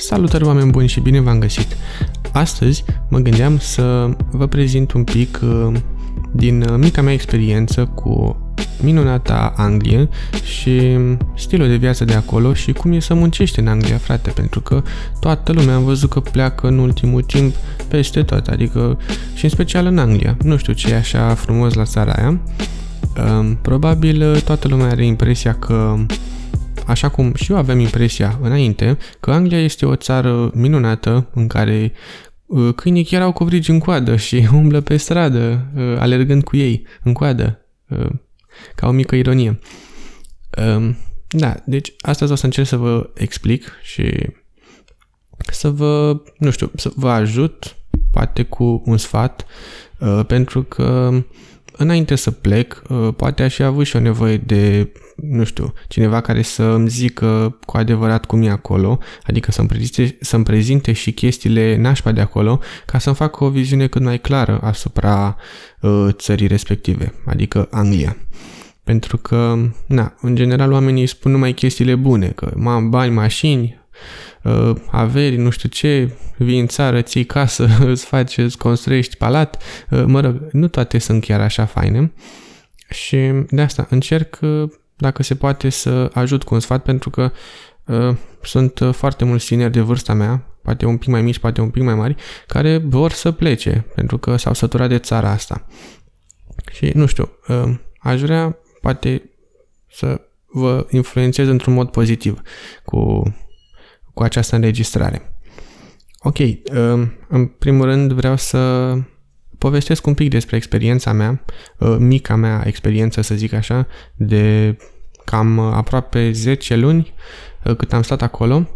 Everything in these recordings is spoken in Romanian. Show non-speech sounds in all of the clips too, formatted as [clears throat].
Salutări oameni buni și bine v-am găsit! Astăzi mă gândeam să vă prezint un pic uh, din uh, mica mea experiență cu minunata Anglie și stilul de viață de acolo și cum e să muncești în Anglia, frate, pentru că toată lumea am văzut că pleacă în ultimul timp peste tot, adică și în special în Anglia. Nu știu ce e așa frumos la țara aia. Um, probabil uh, toată lumea are impresia că așa cum și eu aveam impresia înainte că Anglia este o țară minunată în care uh, câinii chiar au covrigi în coadă și [laughs] umblă pe stradă, uh, alergând cu ei în coadă, uh, ca o mică ironie. Um, da, deci astăzi o să încerc să vă explic și să vă, nu știu, să vă ajut, poate cu un sfat, pentru că înainte să plec, poate aș fi avut și o nevoie de nu știu, cineva care să îmi zică cu adevărat cum e acolo, adică să-mi prezinte, să-mi prezinte și chestiile nașpa de acolo, ca să-mi facă o viziune cât mai clară asupra uh, țării respective, adică Anglia. Pentru că, na, în general oamenii spun numai chestiile bune, că am bani, mașini, uh, averi, nu știu ce, vii în țară, ții casă, [laughs] îți faci, îți construiești palat, uh, mă rog, nu toate sunt chiar așa faine. Și de asta încerc uh, dacă se poate să ajut cu un sfat, pentru că uh, sunt uh, foarte mulți tineri de vârsta mea, poate un pic mai mici, poate un pic mai mari, care vor să plece, pentru că s-au săturat de țara asta. Și, nu știu, uh, aș vrea, poate, să vă influențez într-un mod pozitiv cu, cu această înregistrare. Ok, uh, în primul rând vreau să povestesc un pic despre experiența mea, uh, mica mea experiență, să zic așa, de cam uh, aproape 10 luni uh, cât am stat acolo.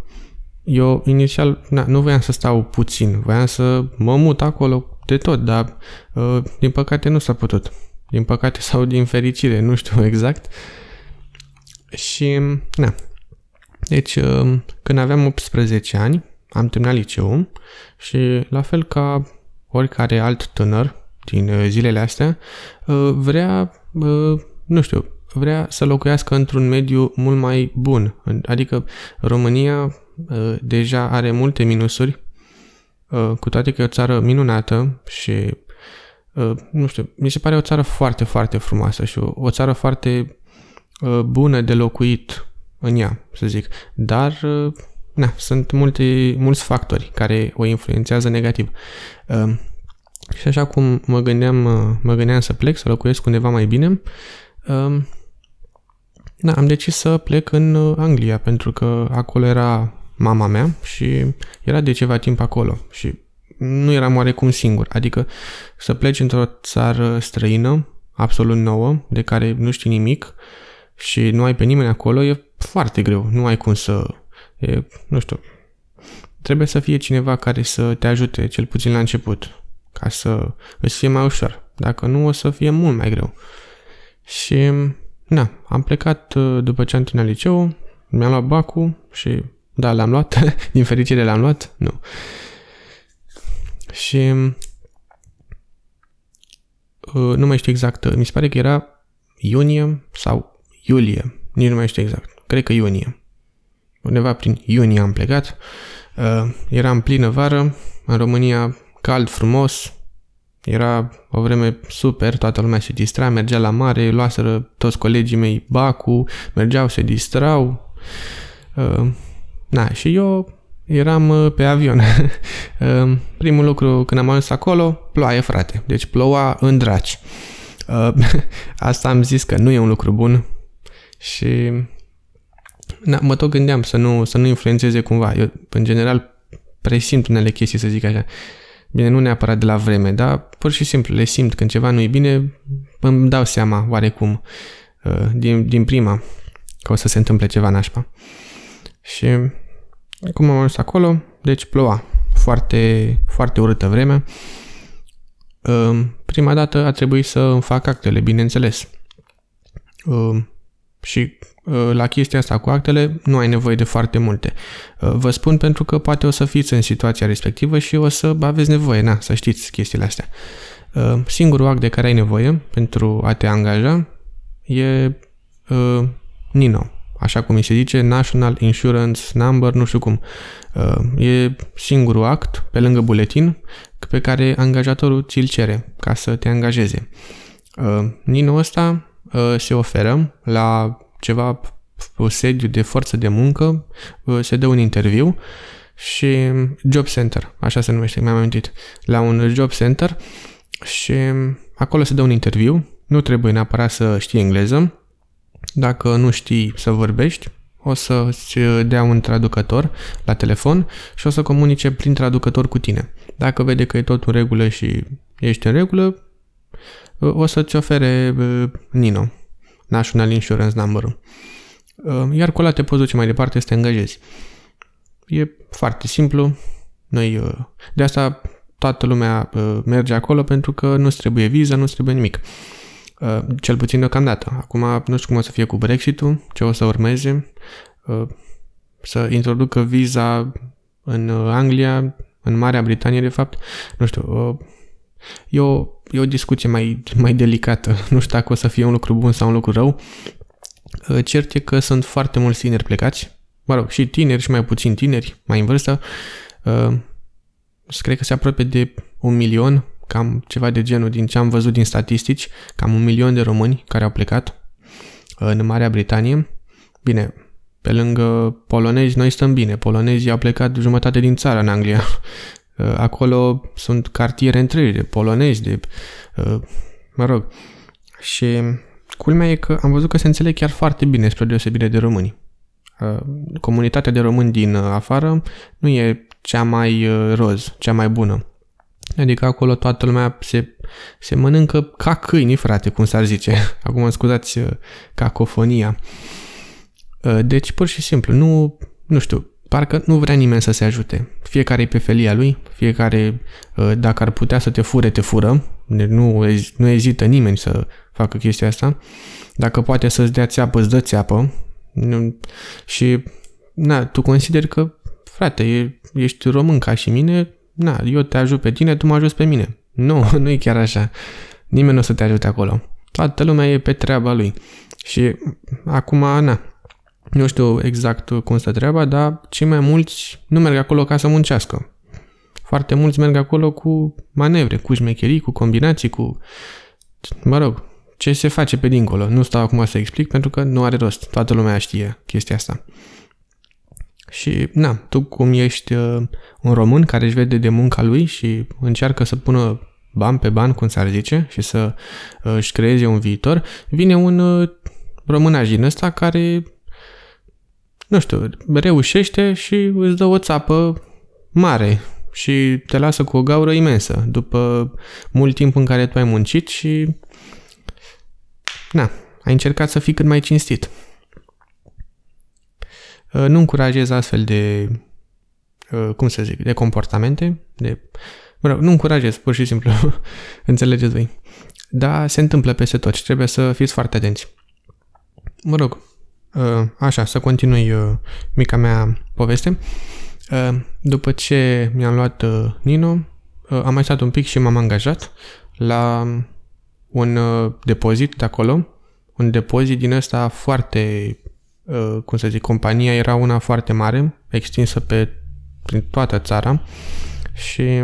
Eu inițial na, nu voiam să stau puțin, voiam să mă mut acolo de tot, dar din păcate nu s-a putut. Din păcate [laughs] sau din fericire, nu știu [laughs] exact. Și, na. Deci, când aveam 18 ani, am terminat liceul și la fel ca oricare alt tânăr din uh, zilele astea uh, vrea, uh, nu știu, vrea să locuiască într-un mediu mult mai bun. Adică România deja are multe minusuri, cu toate că e o țară minunată și, nu știu, mi se pare o țară foarte, foarte frumoasă și o, o țară foarte bună de locuit în ea, să zic. Dar na, sunt multe, mulți factori care o influențează negativ. Uh, și așa cum mă gândeam, uh, mă gândeam să plec, să locuiesc undeva mai bine, uh, da, am decis să plec în uh, Anglia, pentru că acolo era mama mea și era de ceva timp acolo și nu eram oarecum singur. Adică să pleci într-o țară străină, absolut nouă, de care nu știi nimic și nu ai pe nimeni acolo, e foarte greu. Nu ai cum să E, nu știu, trebuie să fie cineva care să te ajute, cel puțin la început, ca să îți fie mai ușor. Dacă nu, o să fie mult mai greu. Și, na, am plecat uh, după ce am terminat liceu, mi-am luat bacul și, da, l-am luat, [laughs] din fericire l-am luat, nu. Și, uh, nu mai știu exact, mi se pare că era iunie sau iulie, nici nu mai știu exact, cred că iunie undeva prin iunie am plecat. Uh, era în plină vară, în România cald, frumos, era o vreme super, toată lumea se distra, mergea la mare, luaseră toți colegii mei bacu, mergeau, se distrau. Uh, na, și eu eram uh, pe avion. [laughs] uh, primul lucru când am ajuns acolo, ploaie, frate. Deci ploua în draci. Uh, [laughs] asta am zis că nu e un lucru bun și Na, mă tot gândeam să nu, să nu influențeze cumva. Eu, în general, presimt unele chestii, să zic așa. Bine, nu neapărat de la vreme, dar pur și simplu le simt când ceva nu e bine, îmi dau seama oarecum uh, din, din prima că o să se întâmple ceva nașpa. Și cum am ajuns acolo, deci ploua. Foarte, foarte urâtă vreme. Uh, prima dată a trebuit să îmi fac actele, bineînțeles. Uh, și Uh, la chestia asta cu actele nu ai nevoie de foarte multe. Uh, vă spun pentru că poate o să fiți în situația respectivă și o să aveți nevoie, na, să știți chestiile astea. Uh, singurul act de care ai nevoie pentru a te angaja e Nino. așa cum îi se zice, National Insurance Number, nu știu cum. Uh, e singurul act, pe lângă buletin, pe care angajatorul ți-l cere ca să te angajeze. Uh, Nino ăsta uh, se oferă la ceva o sediu de forță de muncă, se dă un interviu și job center, așa se numește, mi-am amintit, la un job center și acolo se dă un interviu, nu trebuie neapărat să știi engleză, dacă nu știi să vorbești, o să-ți dea un traducător la telefon și o să comunice prin traducător cu tine. Dacă vede că e tot în regulă și ești în regulă, o să-ți ofere Nino, National Insurance Number-ul. Iar cu ăla te poți duce mai departe să te angajezi. E foarte simplu. Noi, de asta toată lumea merge acolo pentru că nu-ți trebuie viză, nu-ți trebuie nimic. Cel puțin deocamdată. Acum nu știu cum o să fie cu Brexit-ul, ce o să urmeze. Să introducă viza în Anglia, în Marea Britanie, de fapt. Nu știu, e o, e o discuție mai, mai delicată. [laughs] Nu știu dacă o să fie un lucru bun sau un lucru rău. Cert e că sunt foarte mulți tineri plecați. Mă rog, și tineri și mai puțin tineri, mai în vârstă. Cred că se apropie de un milion cam ceva de genul din ce am văzut din statistici, cam un milion de români care au plecat uh, în Marea Britanie. Bine, pe lângă polonezi, noi stăm bine. Polonezii au plecat jumătate din țară în Anglia. Uh, acolo sunt cartiere întregi de polonezi, de... Uh, mă rog. Și culmea e că am văzut că se înțeleg chiar foarte bine spre deosebire de români. Comunitatea de români din afară nu e cea mai roz, cea mai bună. Adică acolo toată lumea se, se mănâncă ca câini, frate, cum s-ar zice. [laughs] Acum scuzați uh, cacofonia. Uh, deci, pur și simplu, nu, nu știu, parcă nu vrea nimeni să se ajute. Fiecare e pe felia lui, fiecare, uh, dacă ar putea să te fure, te fură. Deci nu, nu ezită nimeni să facă chestia asta. Dacă poate să-ți dea țeapă, îți dă țeapă. Și, na, tu consideri că, frate, ești român ca și mine, na, eu te ajut pe tine, tu mă ajuți pe mine. [laughs] Nu, nu e chiar așa. Nimeni nu o să te ajute acolo. Toată lumea e pe treaba lui. Și acum, na, nu știu exact cum stă treaba, dar cei mai mulți nu merg acolo ca să muncească. Foarte mulți merg acolo cu manevre, cu șmecherii, cu combinații, cu... Mă rog, ce se face pe dincolo. Nu stau acum să explic pentru că nu are rost. Toată lumea știe chestia asta. Și, na, tu cum ești uh, un român care își vede de munca lui și încearcă să pună bani pe bani, cum s-ar zice, și să uh, își creeze un viitor, vine un uh, românaj din ăsta care, nu știu, reușește și îți dă o țapă mare și te lasă cu o gaură imensă după mult timp în care tu ai muncit și, na, ai încercat să fii cât mai cinstit. Uh, nu încurajez astfel de, uh, cum să zic, de comportamente, de, mă rog, nu încurajez, pur și simplu, [laughs] înțelegeți voi. Dar se întâmplă peste tot și trebuie să fiți foarte atenți. Mă rog, uh, așa, să continui mica mea poveste. După ce mi-am luat Nino, am mai stat un pic și m-am angajat la un depozit de acolo, un depozit din ăsta foarte Uh, cum să zic, compania era una foarte mare, extinsă pe prin toată țara și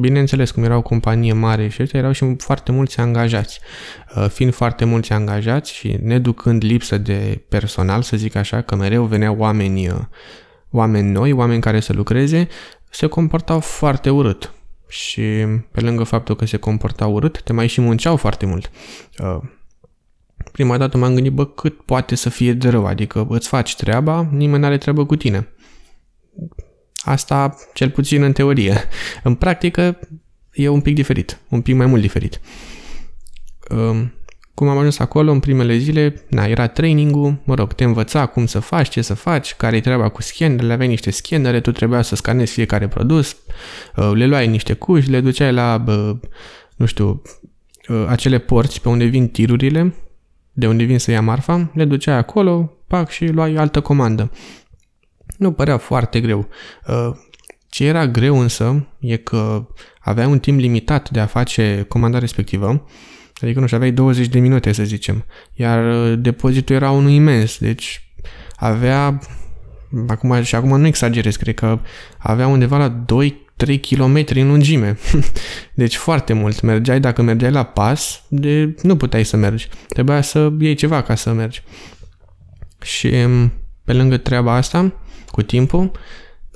bineînțeles cum era o companie mare și ăștia erau și foarte mulți angajați. Uh, fiind foarte mulți angajați și neducând lipsă de personal, să zic așa, că mereu veneau oameni, uh, oameni noi, oameni care să lucreze, se comportau foarte urât. Și pe lângă faptul că se comportau urât, te mai și munceau foarte mult prima dată m-am gândit, bă, cât poate să fie de rău, adică îți faci treaba, nimeni nu are treabă cu tine. Asta cel puțin în teorie. În practică e un pic diferit, un pic mai mult diferit. Um, cum am ajuns acolo în primele zile, na, era training-ul, mă rog, te învăța cum să faci, ce să faci, care e treaba cu scannerele, aveai niște scannere, tu trebuia să scanezi fiecare produs, uh, le luai niște cuși, le duceai la, nu știu, uh, acele porți pe unde vin tirurile de unde vin să ia marfa, le duceai acolo, pac și luai altă comandă. Nu părea foarte greu. Uh, ce era greu însă e că aveai un timp limitat de a face comanda respectivă, adică nu știu, aveai 20 de minute să zicem, iar uh, depozitul era unul imens, deci avea, acum, și acum nu exagerez, cred că avea undeva la 2 3 km în lungime. [laughs] Deci foarte mult. Mergeai, dacă mergeai la pas, de, nu puteai să mergi. Trebuia să iei ceva ca să mergi. Și pe lângă treaba asta, cu timpul,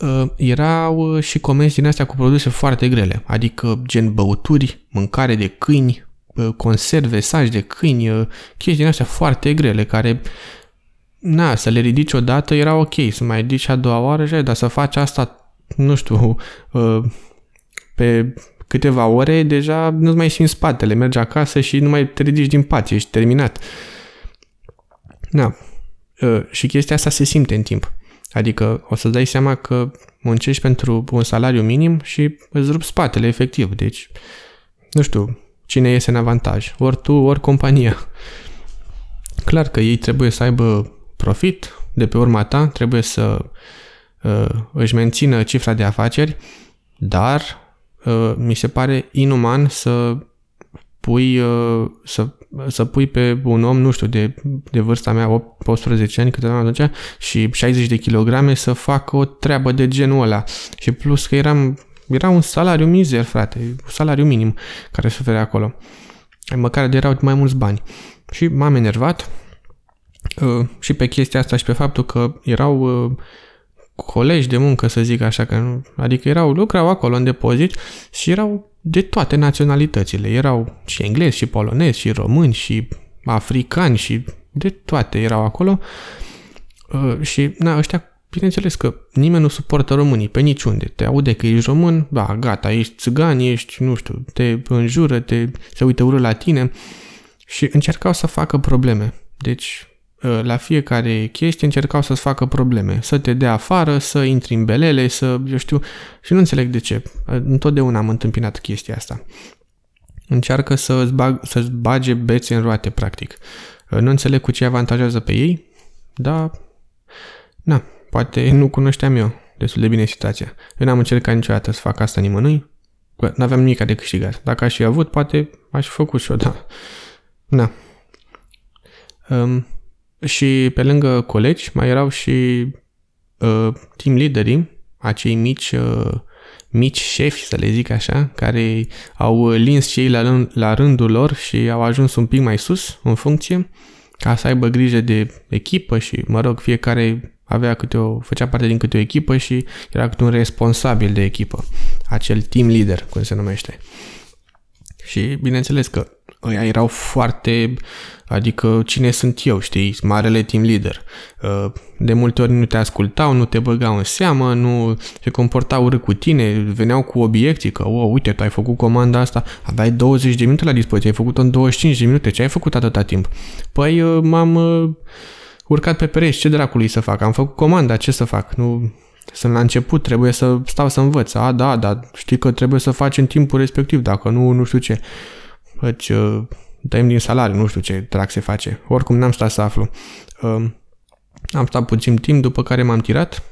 uh, erau uh, și comenzi din astea cu produse foarte grele, adică gen băuturi, mâncare de câini, uh, conserve, saci de câini, chestii din astea foarte grele, care, na, să le ridici odată era ok, să mai ridici a doua oară, dar să faci asta nu știu, pe câteva ore deja nu-ți mai simți spatele, mergi acasă și nu mai te ridici din pat, ești terminat. Na, și chestia asta se simte în timp. Adică o să-ți dai seama că muncești pentru un salariu minim și îți rup spatele, efectiv. Deci, nu știu, cine iese în avantaj? Ori tu, ori compania. [laughs] Clar că ei trebuie să aibă profit de pe urma ta, trebuie să uh, își mențină cifra de afaceri, dar uh, mi se pare inuman să pui, uh, să, să pui pe un om, nu știu, de, de vârsta mea, 18 ani, câte am atunci, și 60 de kilograme să facă o treabă de genul ăla. Și plus că eram, era un salariu mizer, frate, un salariu minim care se oferea acolo. Măcar de erau mai mulți bani. Și m-am enervat uh, și pe chestia asta și pe faptul că erau uh, colegi de muncă, să zic așa, că nu, adică erau, lucrau acolo în depozit și erau de toate naționalitățile. Erau și englezi, și polonezi, și români, și africani, și de toate erau acolo. Uh, și, na, ăștia, bineînțeles că nimeni nu suportă românii pe niciunde. Te aude că ești român, da, gata, ești țigan, ești, nu știu, te înjură, te, se uită urât la tine și încercau să facă probleme. Deci, Uh, la fiecare chestie încercau să-ți facă probleme, să te dea afară, să intri în belele, să, eu știu, și nu înțeleg de ce. Uh, întotdeauna am întâmpinat chestia asta. Încearcă să-ți, bag, să-ți bage bețe în roate, practic. Uh, nu înțeleg cu ce avantajează pe ei, dar, na, poate nu cunoșteam eu destul de bine situația. Eu n-am încercat niciodată să fac asta nimănui, n-aveam nimic de câștigat. Dacă aș fi avut, poate aș fi făcut și eu, da. Na. Um, și pe lângă colegi mai erau și uh, team leaderii, acei mici, uh, mici șefi, să le zic așa, care au lins și ei la, rând, la rândul lor și au ajuns un pic mai sus în funcție, ca să aibă grijă de echipă și, mă rog, fiecare avea câte o, făcea parte din câte o echipă și era câte un responsabil de echipă, acel team leader, cum se numește. Și bineînțeles că ăia erau foarte, adică cine sunt eu, știi, marele team leader. Uh, de multe ori nu te ascultau, nu te băgau în seamă, nu se comportau urât cu tine, veneau cu obiecții că, oh, uite, tu ai făcut comanda asta, aveai 20 de minute la dispoziție, ai făcut-o în 25 de minute, ce ai făcut atâta timp? Păi uh, m-am uh, urcat pe pereți, ce dracului să fac? Am făcut comanda, ce să fac? Nu, sunt la început, trebuie să stau să învăț. A, da, dar știi că trebuie să faci în timpul respectiv, dacă nu, nu știu ce îți uh, dăm din salariu, nu știu ce trac se face. Oricum n-am stat să aflu. Uh, am stat puțin timp, după care m-am tirat,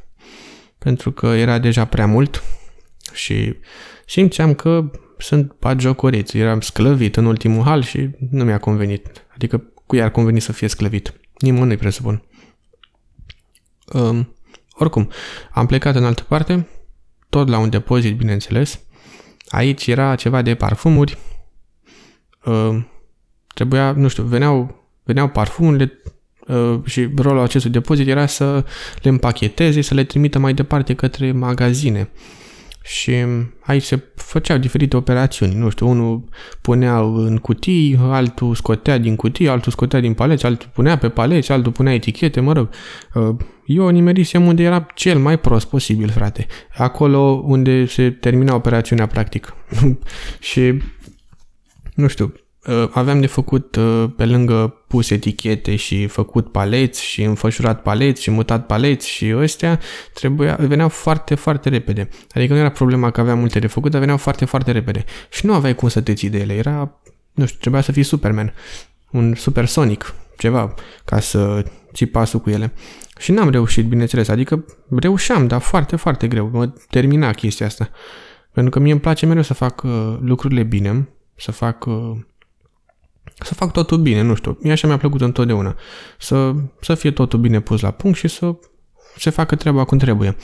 pentru că era deja prea mult și simțeam că sunt bagiocoreț. Eram sclăvit în ultimul hal și nu mi-a convenit. Adică cu i-ar conveni să fie sclăvit? Nimănui presupun. Um, oricum, am plecat în altă parte, tot la un depozit, bineînțeles. Aici era ceva de parfumuri, uh, trebuia, nu știu, veneau, veneau parfumurile uh, și rolul acestui depozit era să le împacheteze, să le trimită mai departe către magazine. Și aici se făceau diferite operațiuni. Nu știu, unul punea în cutii, altul scotea din cutii, altul scotea din paleți, altul punea pe paleți, altul punea etichete, mă rog. Uh, eu nimerisem unde era cel mai prost posibil, frate. Acolo unde se termina operațiunea, practic. [laughs] și nu știu, ă, aveam de făcut ă, pe lângă pus etichete și făcut paleți și înfășurat paleți și mutat paleți și ăstea trebuia, veneau foarte, foarte repede. Adică nu era problema că aveam multe de făcut, dar veneau foarte, foarte repede. Și nu aveai cum să te ții de ele. Era, nu știu, trebuia să fii Superman. Un supersonic, ceva, ca să ții pasul cu ele. Și n-am reușit, bineînțeles. Adică reușeam, dar foarte, foarte greu. Mă termina chestia asta. Pentru că mie îmi place mereu să fac uh, lucrurile bine, să fac uh, să fac totul bine, nu știu, mie așa mi-a plăcut întotdeauna. Să, să fie totul bine pus la punct și să se facă treaba cum trebuie.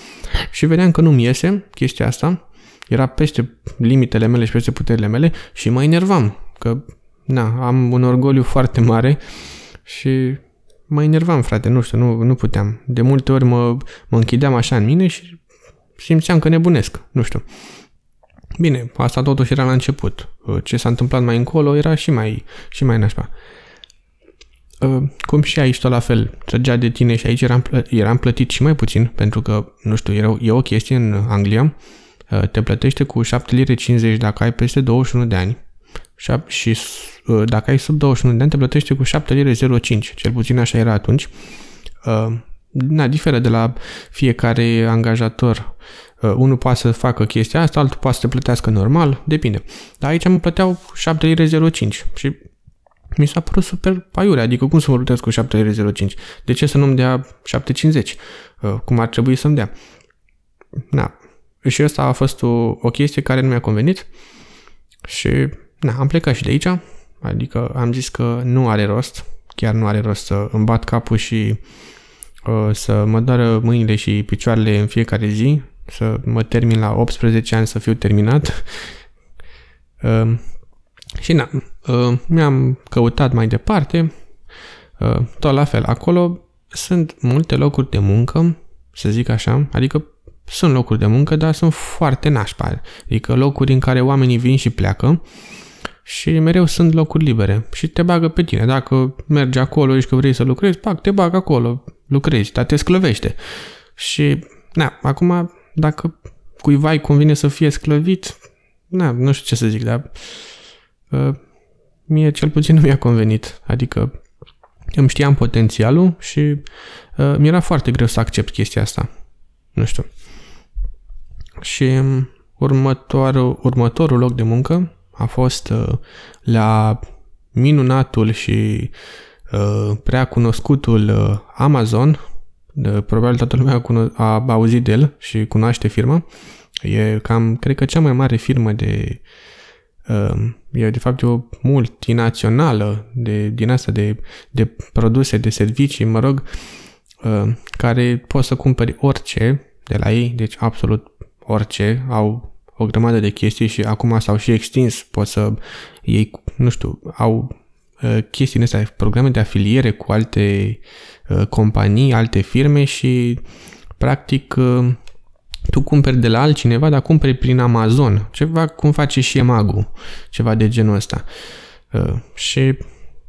Și vedeam că nu-mi iese chestia asta, era peste limitele mele și peste puterile mele și mă enervam, că na, am un orgoliu [laughs] foarte mare și mă enervam, frate, nu știu, nu, nu puteam. De multe ori mă, mă închideam așa în mine și simțeam că nebunesc, nu știu. Bine, asta totuși era la început. Ce s-a întâmplat mai încolo era și mai, și mai nașpa. Cum și aici tot la fel, trăgea de tine și aici eram, plă- eram plătit și mai puțin, pentru că, nu știu, era, e o chestie în Anglia, te plătește cu 7 lire 50 dacă ai peste 21 de ani și dacă ai sub 21 de ani te plătește cu 7 lire 05, cel puțin așa era atunci. Na, diferă de la fiecare angajator Uh, unul poate să facă chestia asta, altul poate să te plătească normal, depinde. Dar aici mă plăteau 7 lire 05 și mi s-a părut super paiure, adică cum să mă plătesc cu 7 lire 05? De ce să nu-mi dea 7,50? Uh, cum ar trebui să-mi dea? Na, și asta a fost o, o chestie care nu mi-a convenit și na, am plecat și de aici, adică am zis că nu are rost, chiar nu are rost să îmi bat capul și uh, să mă doară mâinile și picioarele în fiecare zi să mă termin la 18 ani să fiu terminat. Uh, și na, uh, mi-am căutat mai departe, uh, tot la fel, acolo sunt multe locuri de muncă, să zic așa, adică sunt locuri de muncă, dar sunt foarte nașpa, adică locuri în care oamenii vin și pleacă și mereu sunt locuri libere și te bagă pe tine. Dacă mergi acolo și că vrei să lucrezi, pac, te bagă acolo, lucrezi, dar te sclăvește. Și, na, acum dacă cuiva îi convine să fie sclăvit, na, nu știu ce să zic, dar uh, mie cel puțin nu mi-a convenit. Adică îmi știam potențialul și uh, mi-era foarte greu să accept chestia asta. Nu știu. Și următorul, următorul loc de muncă a fost uh, la minunatul și uh, prea cunoscutul uh, Amazon, Probabil toată lumea a auzit de el și cunoaște firma. E cam, cred că cea mai mare firmă de... Uh, e de fapt o multinațională de, din asta de, de produse, de servicii, mă rog, uh, care poți să cumperi orice de la ei, deci absolut orice, au o grămadă de chestii și acum s-au și extins, poți să ei, nu știu, au uh, chestiile astea, programe de afiliere cu alte Uh, companii, alte firme și practic uh, tu cumperi de la altcineva, dar cumperi prin Amazon. Ceva cum face și Emagu, ceva de genul ăsta. Uh, și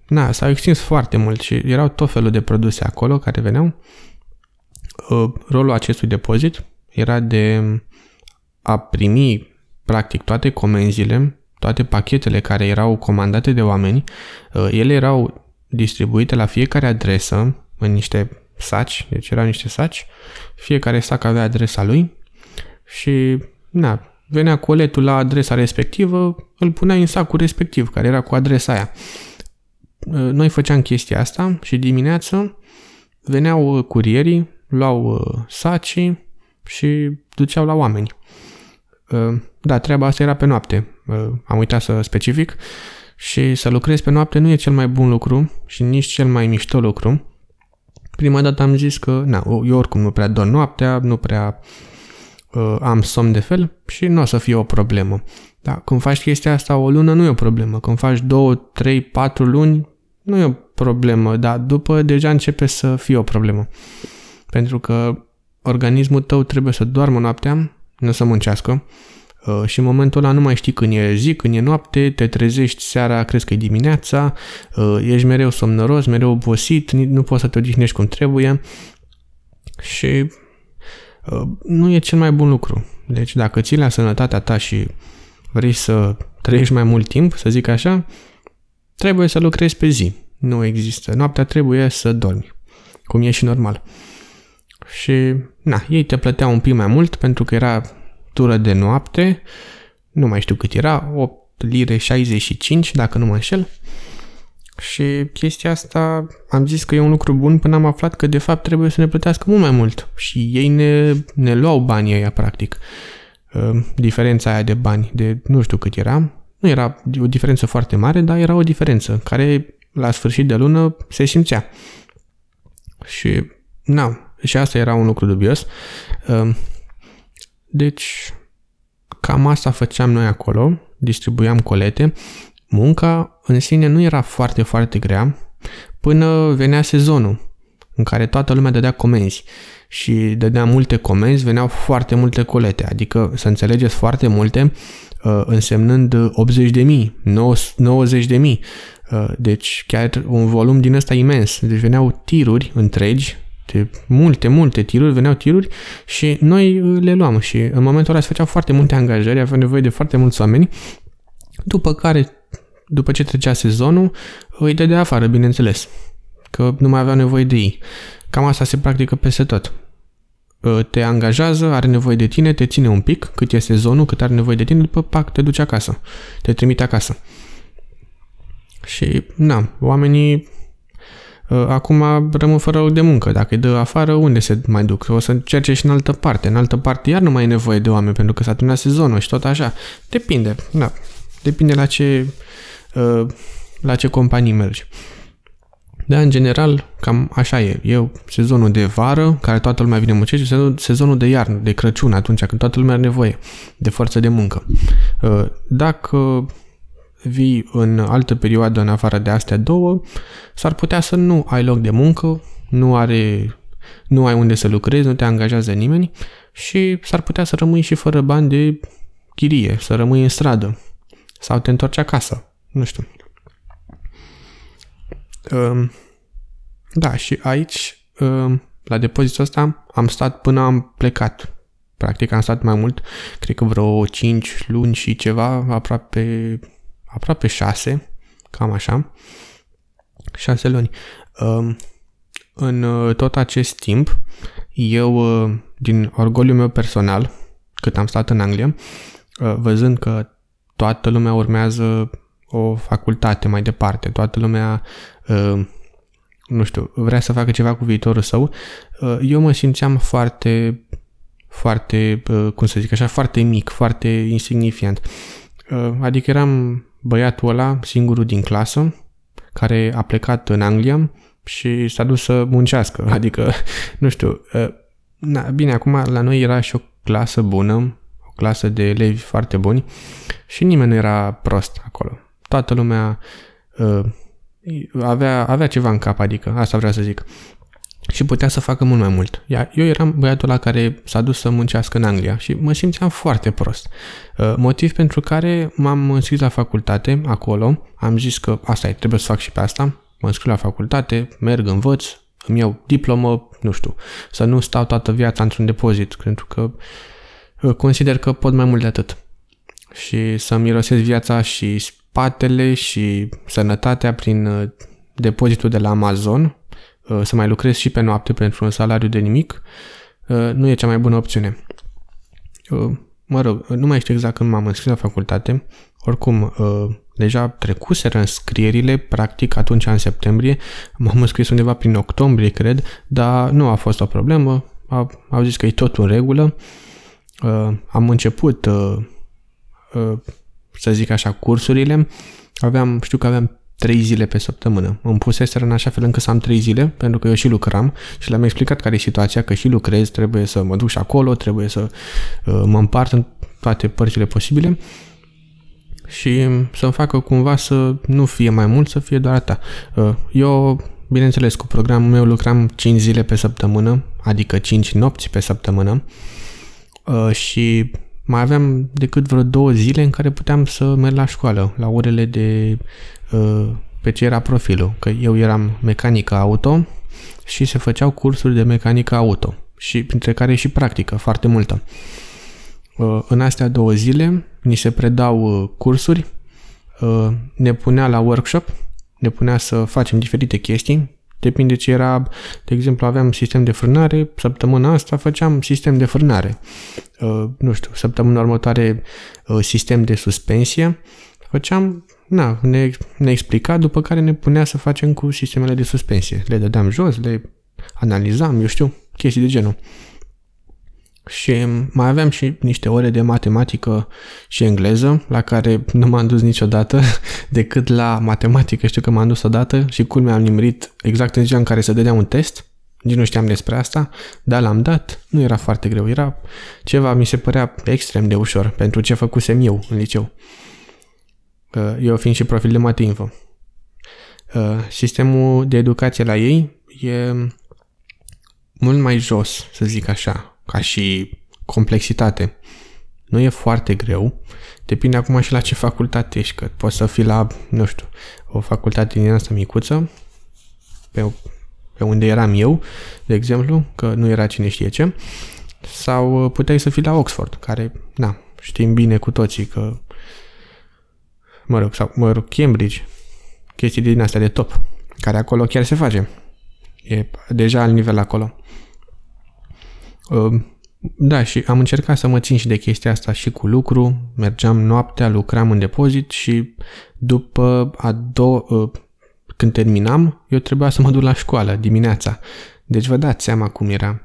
na, s-au extins foarte mult și erau tot felul de produse acolo care veneau. Rolul acestui depozit era de a primi practic toate comenzile, toate pachetele care erau comandate de oameni, ele erau distribuite la fiecare adresă în niște saci, deci erau niște saci, fiecare sac avea adresa lui și, na, venea coletul la adresa respectivă, îl punea în sacul respectiv, care era cu adresa aia. Noi făceam chestia asta și dimineață veneau curierii, luau sacii și duceau la oameni. Da, treaba asta era pe noapte. Am uitat să specific. Și să lucrezi pe noapte nu e cel mai bun lucru și nici cel mai mișto lucru. Prima dată am zis că, na, eu oricum nu prea dorm noaptea, nu prea uh, am somn de fel și nu o să fie o problemă. Dar când faci chestia asta o lună nu e o problemă. Când faci două, trei, patru luni nu e o problemă, dar după deja începe să fie o problemă. Pentru că organismul tău trebuie să doarmă noaptea, nu să muncească Uh, și în momentul ăla nu mai știi când e zi, când e noapte, te trezești seara, crezi că e dimineața, uh, ești mereu somnoros, mereu obosit, nu poți să te odihnești cum trebuie și uh, nu e cel mai bun lucru. Deci dacă ții la sănătatea ta și vrei să trăiești mai mult timp, să zic așa, trebuie să lucrezi pe zi. Nu există. Noaptea trebuie să dormi, cum e și normal. Și, na, ei te plăteau un pic mai mult pentru că era tură de noapte, nu mai știu cât era, 8 lire 65, dacă nu mă înșel. Și chestia asta am zis că e un lucru bun până am aflat că de fapt trebuie să ne plătească mult mai mult. Și ei ne, ne luau banii aia practic. Ă, diferența aia de bani, de nu știu cât era, Nu era o diferență foarte mare, dar era o diferență care la sfârșit de lună se simțea. Și, na, și asta era un lucru dubios. Ehm, deci, cam asta făceam noi acolo, distribuiam colete. Munca în sine nu era foarte, foarte grea până venea sezonul în care toată lumea dădea comenzi și dădea multe comenzi, veneau foarte multe colete, adică să înțelegeți foarte multe, uh, însemnând 80 de mii, 90 de mii, uh, deci chiar un volum din ăsta imens, deci veneau tiruri întregi, de multe, multe tiruri, veneau tiruri și noi le luam și în momentul ăla se făceau foarte multe angajări, aveam nevoie de foarte mulți oameni, după care, după ce trecea sezonul, îi dădea afară, bineînțeles că nu mai aveau nevoie de ei. Cam asta se practică peste tot. Ă, te angajează, are nevoie de tine, te ține un pic, cât e sezonul, cât are nevoie de tine, după pac, te duce acasă. Te trimite acasă. Și, na, oamenii ă, acum rămân fără loc de muncă. Dacă îi dă afară, unde se mai duc? O să încerce și în altă parte. În altă parte iar nu mai e nevoie de oameni pentru că s-a terminat sezonul și tot așa. Depinde, da. Depinde la ce, ă, la ce companii mergi. Da, în general, cam așa e. E sezonul de vară, care toată lumea vine muncește, și sezonul de iarnă, de Crăciun, atunci când toată lumea are nevoie de forță de muncă. Uh, dacă vii în altă perioadă în afară de astea două, s-ar putea să nu ai loc de muncă, nu, are, nu ai unde să lucrezi, nu te angajează nimeni și s-ar putea să rămâi și fără bani de chirie, să rămâi în stradă sau te întorci acasă. Nu știu. Ehm, da, și aici, ehm, la depozitul ăsta, am stat până am plecat. Practic am stat mai mult, cred că vreo 5 luni și ceva, aproape, aproape 6, cam așa. 6 luni. Ehm, în uh, tot acest timp, eu, uh, din orgoliul meu personal, cât am stat în Anglia, uh, văzând că toată lumea urmează o facultate mai departe, toată lumea Uh, nu știu, vrea să facă ceva cu viitorul său, uh, eu mă simțeam foarte, foarte, uh, cum să zic așa, foarte mic, foarte insignifiant. Adică eram băiatul ăla, singurul din clasă, care a plecat în Anglia și s-a dus să muncească. [laughs] Adică, nu știu, na, bine, acum la noi era și o clasă bună, o clasă de elevi foarte buni și nimeni nu era prost acolo. Toată lumea avea, avea ceva în cap, adică asta vreau să zic. Și putea să facă mult mai mult. Iar eu eram băiatul la care s-a dus să muncească în Anglia și mă simțeam foarte prost. Uh, motiv pentru care m-am înscris la facultate acolo, am zis că asta e, trebuie să fac și pe asta, mă înscriu la facultate, merg, învăț, îmi iau diplomă, nu știu, să nu stau toată viața într-un depozit, pentru că uh, consider că pot mai mult de atât. Și să mirosesc viața și spatele și sănătatea prin uh, depozitul de la Amazon, uh, să mai lucrez și pe noapte pentru un salariu de nimic, uh, nu e cea mai bună opțiune. Mă rog, nu mai știu exact când m-am înscris la facultate, oricum deja trecuseră înscrierile, practic atunci în septembrie, m-am înscris undeva prin octombrie, cred, dar nu a fost o problemă, au zis că e tot în regulă. Am început să zic așa, cursurile, aveam, știu că aveam trei zile pe săptămână. Îmi puseseră în așa fel încât să am trei zile, pentru că eu și lucram și le-am explicat care e situația, că și lucrez, trebuie să mă duc și acolo, trebuie să uh, mă împart în toate părțile posibile și să-mi facă cumva să nu fie mai mult, să fie doar a ta. Uh, eu, bineînțeles, cu programul meu lucram 5 zile pe săptămână, adică 5 nopți pe săptămână uh, și mai aveam decât vreo două zile în care puteam să merg la școală, la orele de uh, pe ce era profilul, că eu eram mecanică auto și se făceau cursuri de mecanică auto și printre care și practică, foarte multă. Uh, în astea două zile ni se predau uh, cursuri, uh, ne punea la workshop, ne punea să facem diferite chestii, Depinde ce era, de exemplu, aveam sistem de frânare, săptămâna asta făceam sistem de frânare. Uh, nu știu, săptămâna următoare uh, sistem de suspensie. Făceam, na, ne, ne explica, după care ne punea să facem cu sistemele de suspensie. Le dădeam jos, le analizam, eu știu, chestii de genul. Și mai aveam și niște ore de matematică și engleză, la care nu m-am dus niciodată, [laughs] decât la matematică știu că m-am dus odată și culmea am nimerit exact în ziua în care se dădea un test. Nici nu știam despre asta, dar l-am dat, nu era foarte greu, era ceva, mi se părea extrem de ușor pentru ce făcusem eu în liceu. Uh, eu fiind și profil de mate info. Uh, sistemul de educație la ei e mult mai jos, să zic așa, ca și complexitate. Nu e foarte greu, depinde acum și la ce facultate ești, că poți să fii la, nu știu, o facultate din asta micuță, pe, pe unde eram eu, de exemplu, că nu era cine știe ce, sau puteai să fii la Oxford, care, na, știm bine cu toții că, mă rog, sau, mă rog, Cambridge, chestii din astea de top, care acolo chiar se face. E deja al nivel acolo. Ehm, da, și am încercat să mă țin și de chestia asta și cu lucru. Mergeam noaptea, lucram în depozit și după a doua, ă, când terminam, eu trebuia să mă duc la școală dimineața. Deci vă dați seama cum era.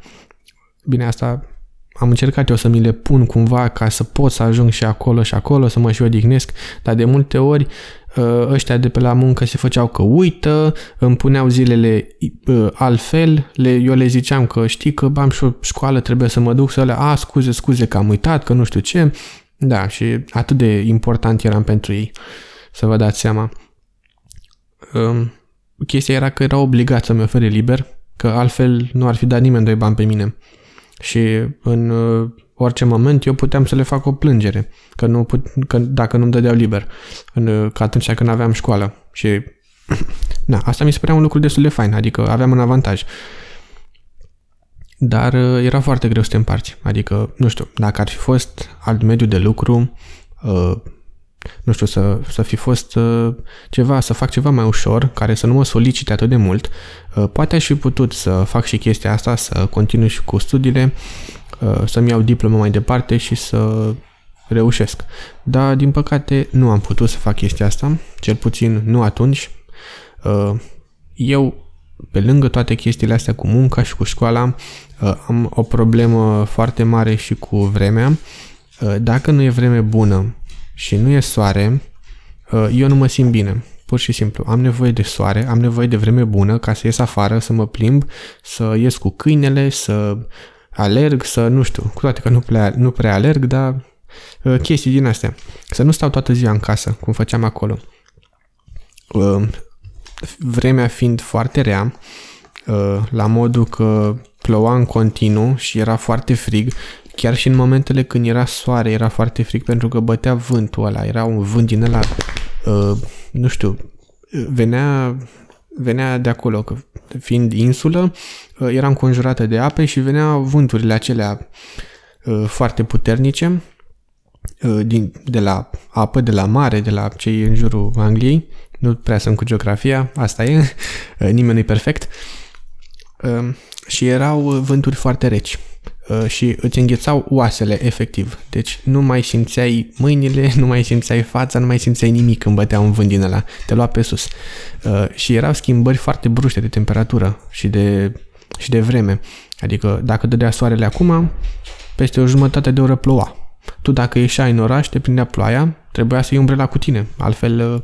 Bine, asta am încercat eu să mi le pun cumva ca să pot să ajung și acolo și acolo, să mă și odihnesc, dar de multe ori Uh, ăștia de pe la muncă se făceau că uită, îmi puneau zilele uh, altfel, le, eu le ziceam că știi că am și o școală, trebuie să mă duc să le, a, scuze, scuze că am uitat, că nu știu ce. Da, și atât de important eram pentru ei, să vă dați seama. Um, chestia era că era obligat să-mi ofere liber, că altfel nu ar fi dat nimeni doi bani pe mine. Și în uh, orice moment eu puteam să le fac o plângere, că, nu put, că dacă nu-mi dădeau liber, în, că atunci când aveam școală. Și [clears throat] na, asta mi se părea un lucru destul de fain, adică aveam un avantaj. Dar uh, era foarte greu să te împarți. Adică, nu știu, dacă ar fi fost alt mediu de lucru, uh, nu știu, să, să fi fost uh, ceva, să fac ceva mai ușor, care să nu mă solicite atât de mult, poate aș fi putut să fac și chestia asta, să continui și cu studiile, Uh, să-mi iau diplomă mai departe și să reușesc. Dar, din păcate, nu am putut să fac chestia asta, cel puțin nu atunci. Uh, eu, pe lângă toate chestiile astea cu munca și cu școala, uh, am o problemă foarte mare și cu vremea. Dacă nu e vreme bună și nu e soare, eu nu mă simt bine. Pur și simplu, am nevoie de soare, am nevoie de vreme bună ca să ies afară, să mă plimb, să ies cu câinele, să alerg, să nu știu, cu toate că nu prea, nu prea alerg, dar uh, chestii din astea. Să nu stau toată ziua în casă, cum făceam acolo. Uh, vremea fiind foarte rea, uh, la modul că ploua în continuu și era foarte frig, chiar și în momentele când era soare era foarte frig pentru că bătea vântul ăla, era un vânt din ăla, uh, nu știu, venea venea de acolo, că fiind insulă, uh, era înconjurată de ape și veneau vânturile acelea uh, foarte puternice uh, din, de la apă, de la mare, de la cei în jurul Angliei. Nu prea sunt cu geografia, asta e, [laughs] nimeni nu e perfect. Și erau vânturi foarte reci. Uh, și îți înghețau oasele, efectiv. Deci nu mai simțeai mâinile, [laughs] nu mai simțeai fața, nu mai simțeai nimic când bătea un vânt din ăla. Te lua pe sus. Uh, și erau schimbări foarte bruște de temperatură și de, și de vreme. Adică dacă dădea soarele acum, peste o jumătate de oră ploua. Tu dacă ieșai în oraș, te prindea ploaia, trebuia să iei umbrela cu tine. Altfel uh,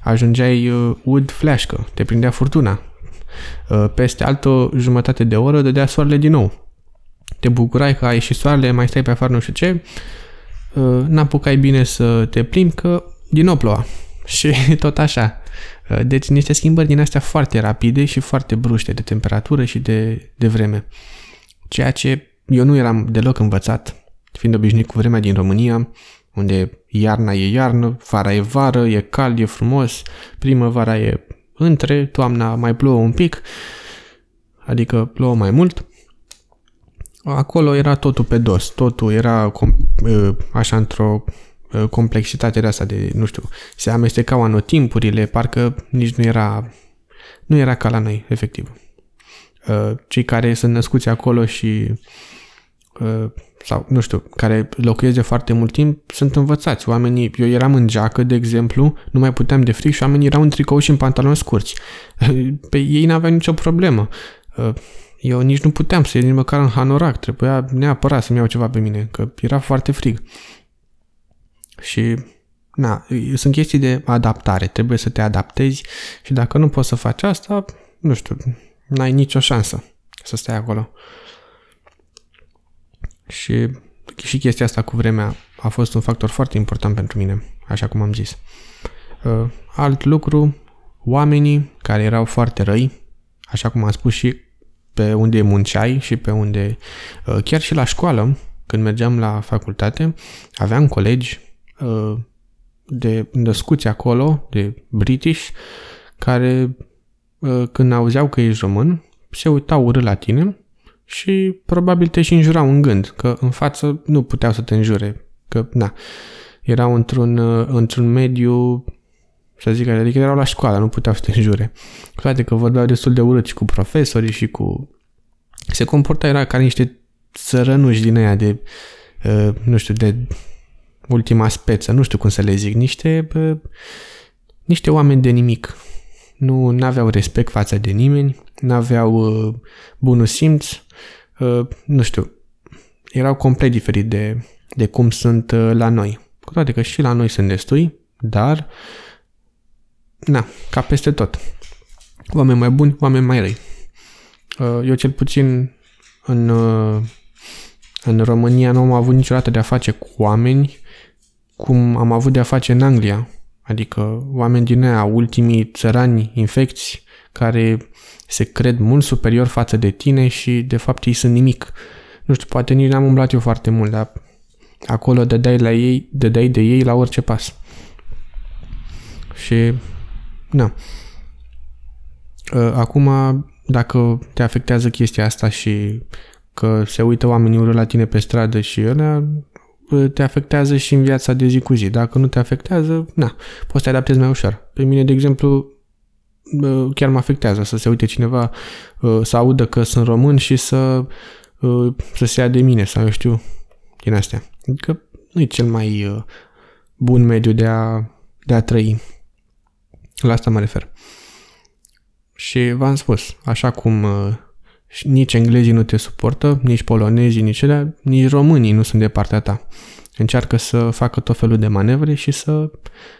ajungeai ud fleașcă, te prindea furtuna. Peste altă jumătate de oră dădea soarele din nou te bucurai că ai ieșit soarele, mai stai pe afară, nu știu ce, uh, n-apucai bine să te plimbi că din nou ploua. [laughs] Și tot așa. Uh, deci niște schimbări din astea foarte rapide și foarte bruște de temperatură și de, de vreme. Ceea ce eu nu eram deloc învățat, fiind obișnuit cu vremea din România, unde iarna e iarnă, vara e vară, e cald, e frumos, primăvara e între, toamna mai plouă un pic, adică plouă mai mult acolo era totul pe dos, totul era așa într-o complexitate de asta de, nu știu, se amestecau anotimpurile, parcă nici nu era, nu era ca la noi, efectiv. Cei care sunt născuți acolo și sau, nu știu, care locuiesc de foarte mult timp, sunt învățați. Oamenii, eu eram în geacă, de exemplu, nu mai puteam de frig și oamenii erau în tricou și în pantaloni scurți. [laughs] Pe ei n-aveau nicio problemă eu nici nu puteam să ies nici măcar în hanorac, trebuia neapărat să-mi iau ceva pe mine, că era foarte frig. Și, na, sunt chestii de adaptare, trebuie să te adaptezi și dacă nu poți să faci asta, nu știu, n-ai nicio șansă să stai acolo. Și, și chestia asta cu vremea a fost un factor foarte important pentru mine, așa cum am zis. Uh, alt lucru, oamenii care erau foarte răi, așa cum am spus și pe unde munceai și pe unde, uh, chiar și la școală, când mergeam la facultate, aveam colegi uh, de născuți acolo, de British, care când auzeau că ești român, se uitau urât la tine și probabil te și înjurau în gând, că în față nu puteau să te înjure, că na, erau într-un, într-un mediu să zic așa, adică erau la școală, nu puteau să te înjure. Cu toate că vorbeau destul de urât și cu profesorii și cu... Se comporta era ca niște țărănuși din aia de, uh, nu știu, de ultima speță, nu știu cum să le zic, niște, uh, niște oameni de nimic. Nu aveau respect față de nimeni, nu aveau uh, bunul simț, uh, nu știu, erau complet diferit de, de cum sunt uh, la noi. Cu toate că și la noi sunt destui, dar uh, na, ca peste tot. Oameni mai buni, oameni mai răi. Uh, eu cel puțin în, uh, în România nu am avut niciodată de a face cu oameni cum am avut de a face în Anglia. Adică oameni din aia, ultimii țărani infecți, care se cred mult superior față de tine și de fapt ei sunt nimic. Nu știu, poate nici n-am umblat eu foarte mult, dar acolo dădeai, la ei, dădeai de ei la orice pas. Și da. Ă, acum, dacă te afectează chestia asta și că se uită oamenii urât la tine pe stradă și ăla, ă, te afectează și în viața de zi cu zi. Dacă nu te afectează, na, poți să te adaptezi mai ușor. Pe mine, de exemplu, ă, chiar mă afectează să se uite cineva, să audă că sunt român și să, să se ia de mine sau eu știu, din astea. Adică nu e cel mai bun mediu de a, de a trăi. La asta mă refer. Și v-am spus, așa cum uh, nici englezii nu te suportă, nici polonezii, nici ele, nici românii nu sunt de partea ta. Încearcă să facă tot felul de manevre și să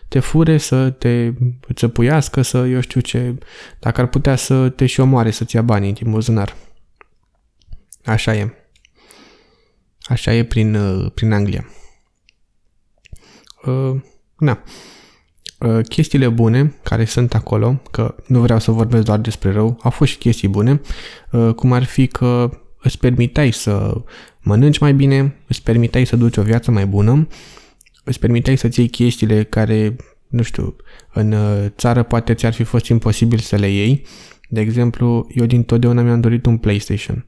te fure, să te țăpuiască, să eu știu ce, dacă ar putea să te și omoare, să-ți ia banii din buzunar. Așa e. Așa e prin, uh, prin Anglia. Uh, na. Uh, chestiile bune care sunt acolo, că nu vreau să vorbesc doar despre rău, au fost și chestii bune, uh, cum ar fi că îți permiteai să mănânci mai bine, îți permiteai să duci o viață mai bună, îți permiteai să-ți iei chestiile care, nu știu, în uh, țară poate ți-ar fi fost imposibil să le iei. De exemplu, eu din totdeauna mi-am dorit un PlayStation.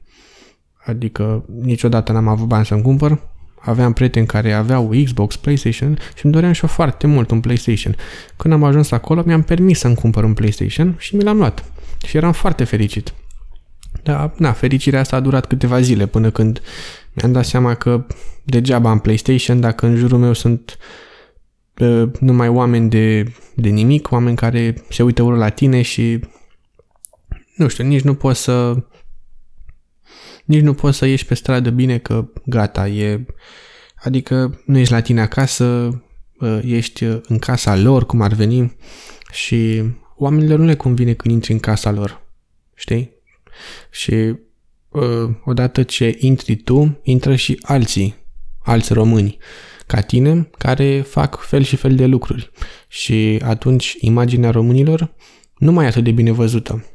Adică niciodată n-am avut bani să-mi cumpăr, aveam prieteni care aveau Xbox, PlayStation și îmi doream și eu foarte mult un PlayStation. Când am ajuns acolo, mi-am permis să-mi cumpăr un PlayStation și mi l-am luat. Și eram foarte fericit. Dar, na, fericirea asta a durat câteva zile până când mi-am dat seama că degeaba am PlayStation dacă în jurul meu sunt uh, numai oameni de, de nimic, oameni care se uită ură la tine și nu știu, nici nu poți să nici nu poți să ieși pe stradă bine că gata, e... Adică nu ești la tine acasă, ă, ești în casa lor, cum ar veni, și oamenilor nu le convine când intri în casa lor, știi? Și ă, odată ce intri tu, intră și alții, alți români, ca tine, care fac fel și fel de lucruri. Și atunci imaginea românilor nu mai e atât de bine văzută.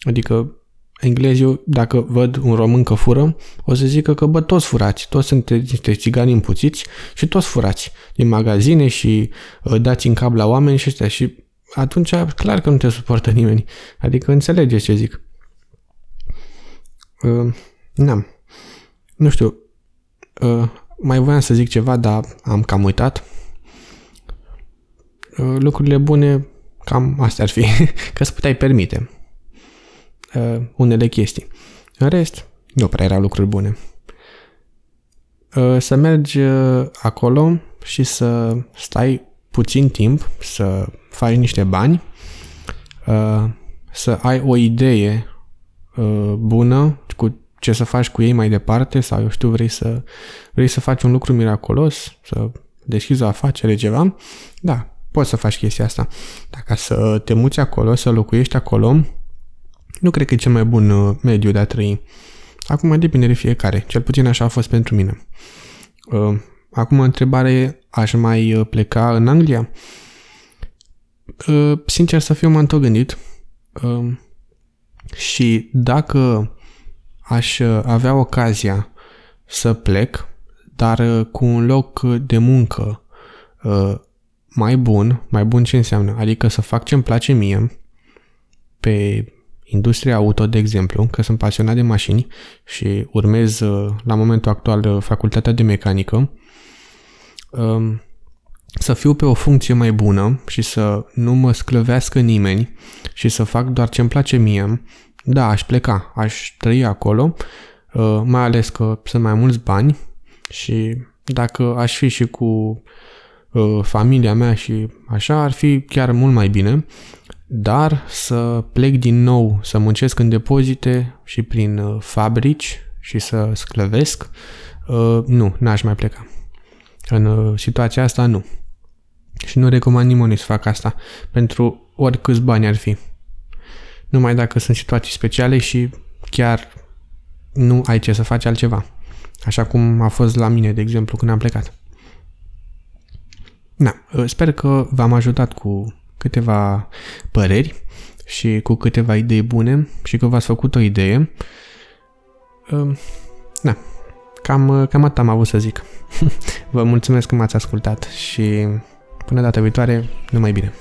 Adică englezii, dacă văd un român că fură, o să zică că, bă, toți furați, toți sunteți niște țigani împuțiți și toți furați din magazine și uh, dați în cap la oameni și ăstea. Și atunci, clar că nu te suportă nimeni. Adică înțelegeți ce zic. Uh, n-am. Nu știu. Uh, mai voiam să zic ceva, dar am cam uitat. Uh, lucrurile bune, cam astea ar fi. [laughs] că îți puteai permite uh, unele chestii. În rest, nu prea erau lucruri bune. Uh, să mergi uh, acolo și să stai puțin timp, să faci niște bani, uh, să ai o idee uh, bună, cu ce să faci cu ei mai departe sau, eu știu, vrei să, vrei să faci un lucru miraculos, să deschizi o afacere, ceva, da, poți să faci chestia asta. Dacă să te muți acolo, să locuiești acolo, nu cred că e cel mai bun uh, mediu de a trăi. Acum mai depinde de fiecare. Cel puțin așa a fost pentru mine. Uh, acum întrebare, aș mai uh, pleca în Anglia? Sincer să fiu, m-am tot gândit. Și dacă aș avea ocazia să plec, dar cu un loc de muncă mai bun, mai bun ce înseamnă? Adică să fac ce îmi place mie pe industria auto, de exemplu, că sunt pasionat de mașini și urmez uh, la momentul actual uh, facultatea de mecanică, um, să fiu pe o funcție mai bună și să nu mă sclăvească nimeni și să fac doar ce îmi place mie, da, aș pleca, aș trăi acolo, uh, mai ales că sunt mai mulți bani și dacă aș fi și cu familia mea și așa, ar fi chiar mult mai bine dar să plec din nou să muncesc în depozite și prin uh, fabrici și să sclăvesc, uh, nu, n-aș mai pleca. În uh, situația asta, nu. Și nu recomand nimănui să facă asta, pentru oricâți bani ar fi. Numai dacă sunt situații speciale și chiar nu ai ce să faci altceva. Așa cum a fost la mine, de exemplu, când am plecat. Na, sper că v-am ajutat cu câteva păreri și cu câteva idei bune și că v-ați făcut o idee. Da, cam, cam atât am avut să zic. [laughs] Vă mulțumesc că m-ați ascultat și până data viitoare, numai bine!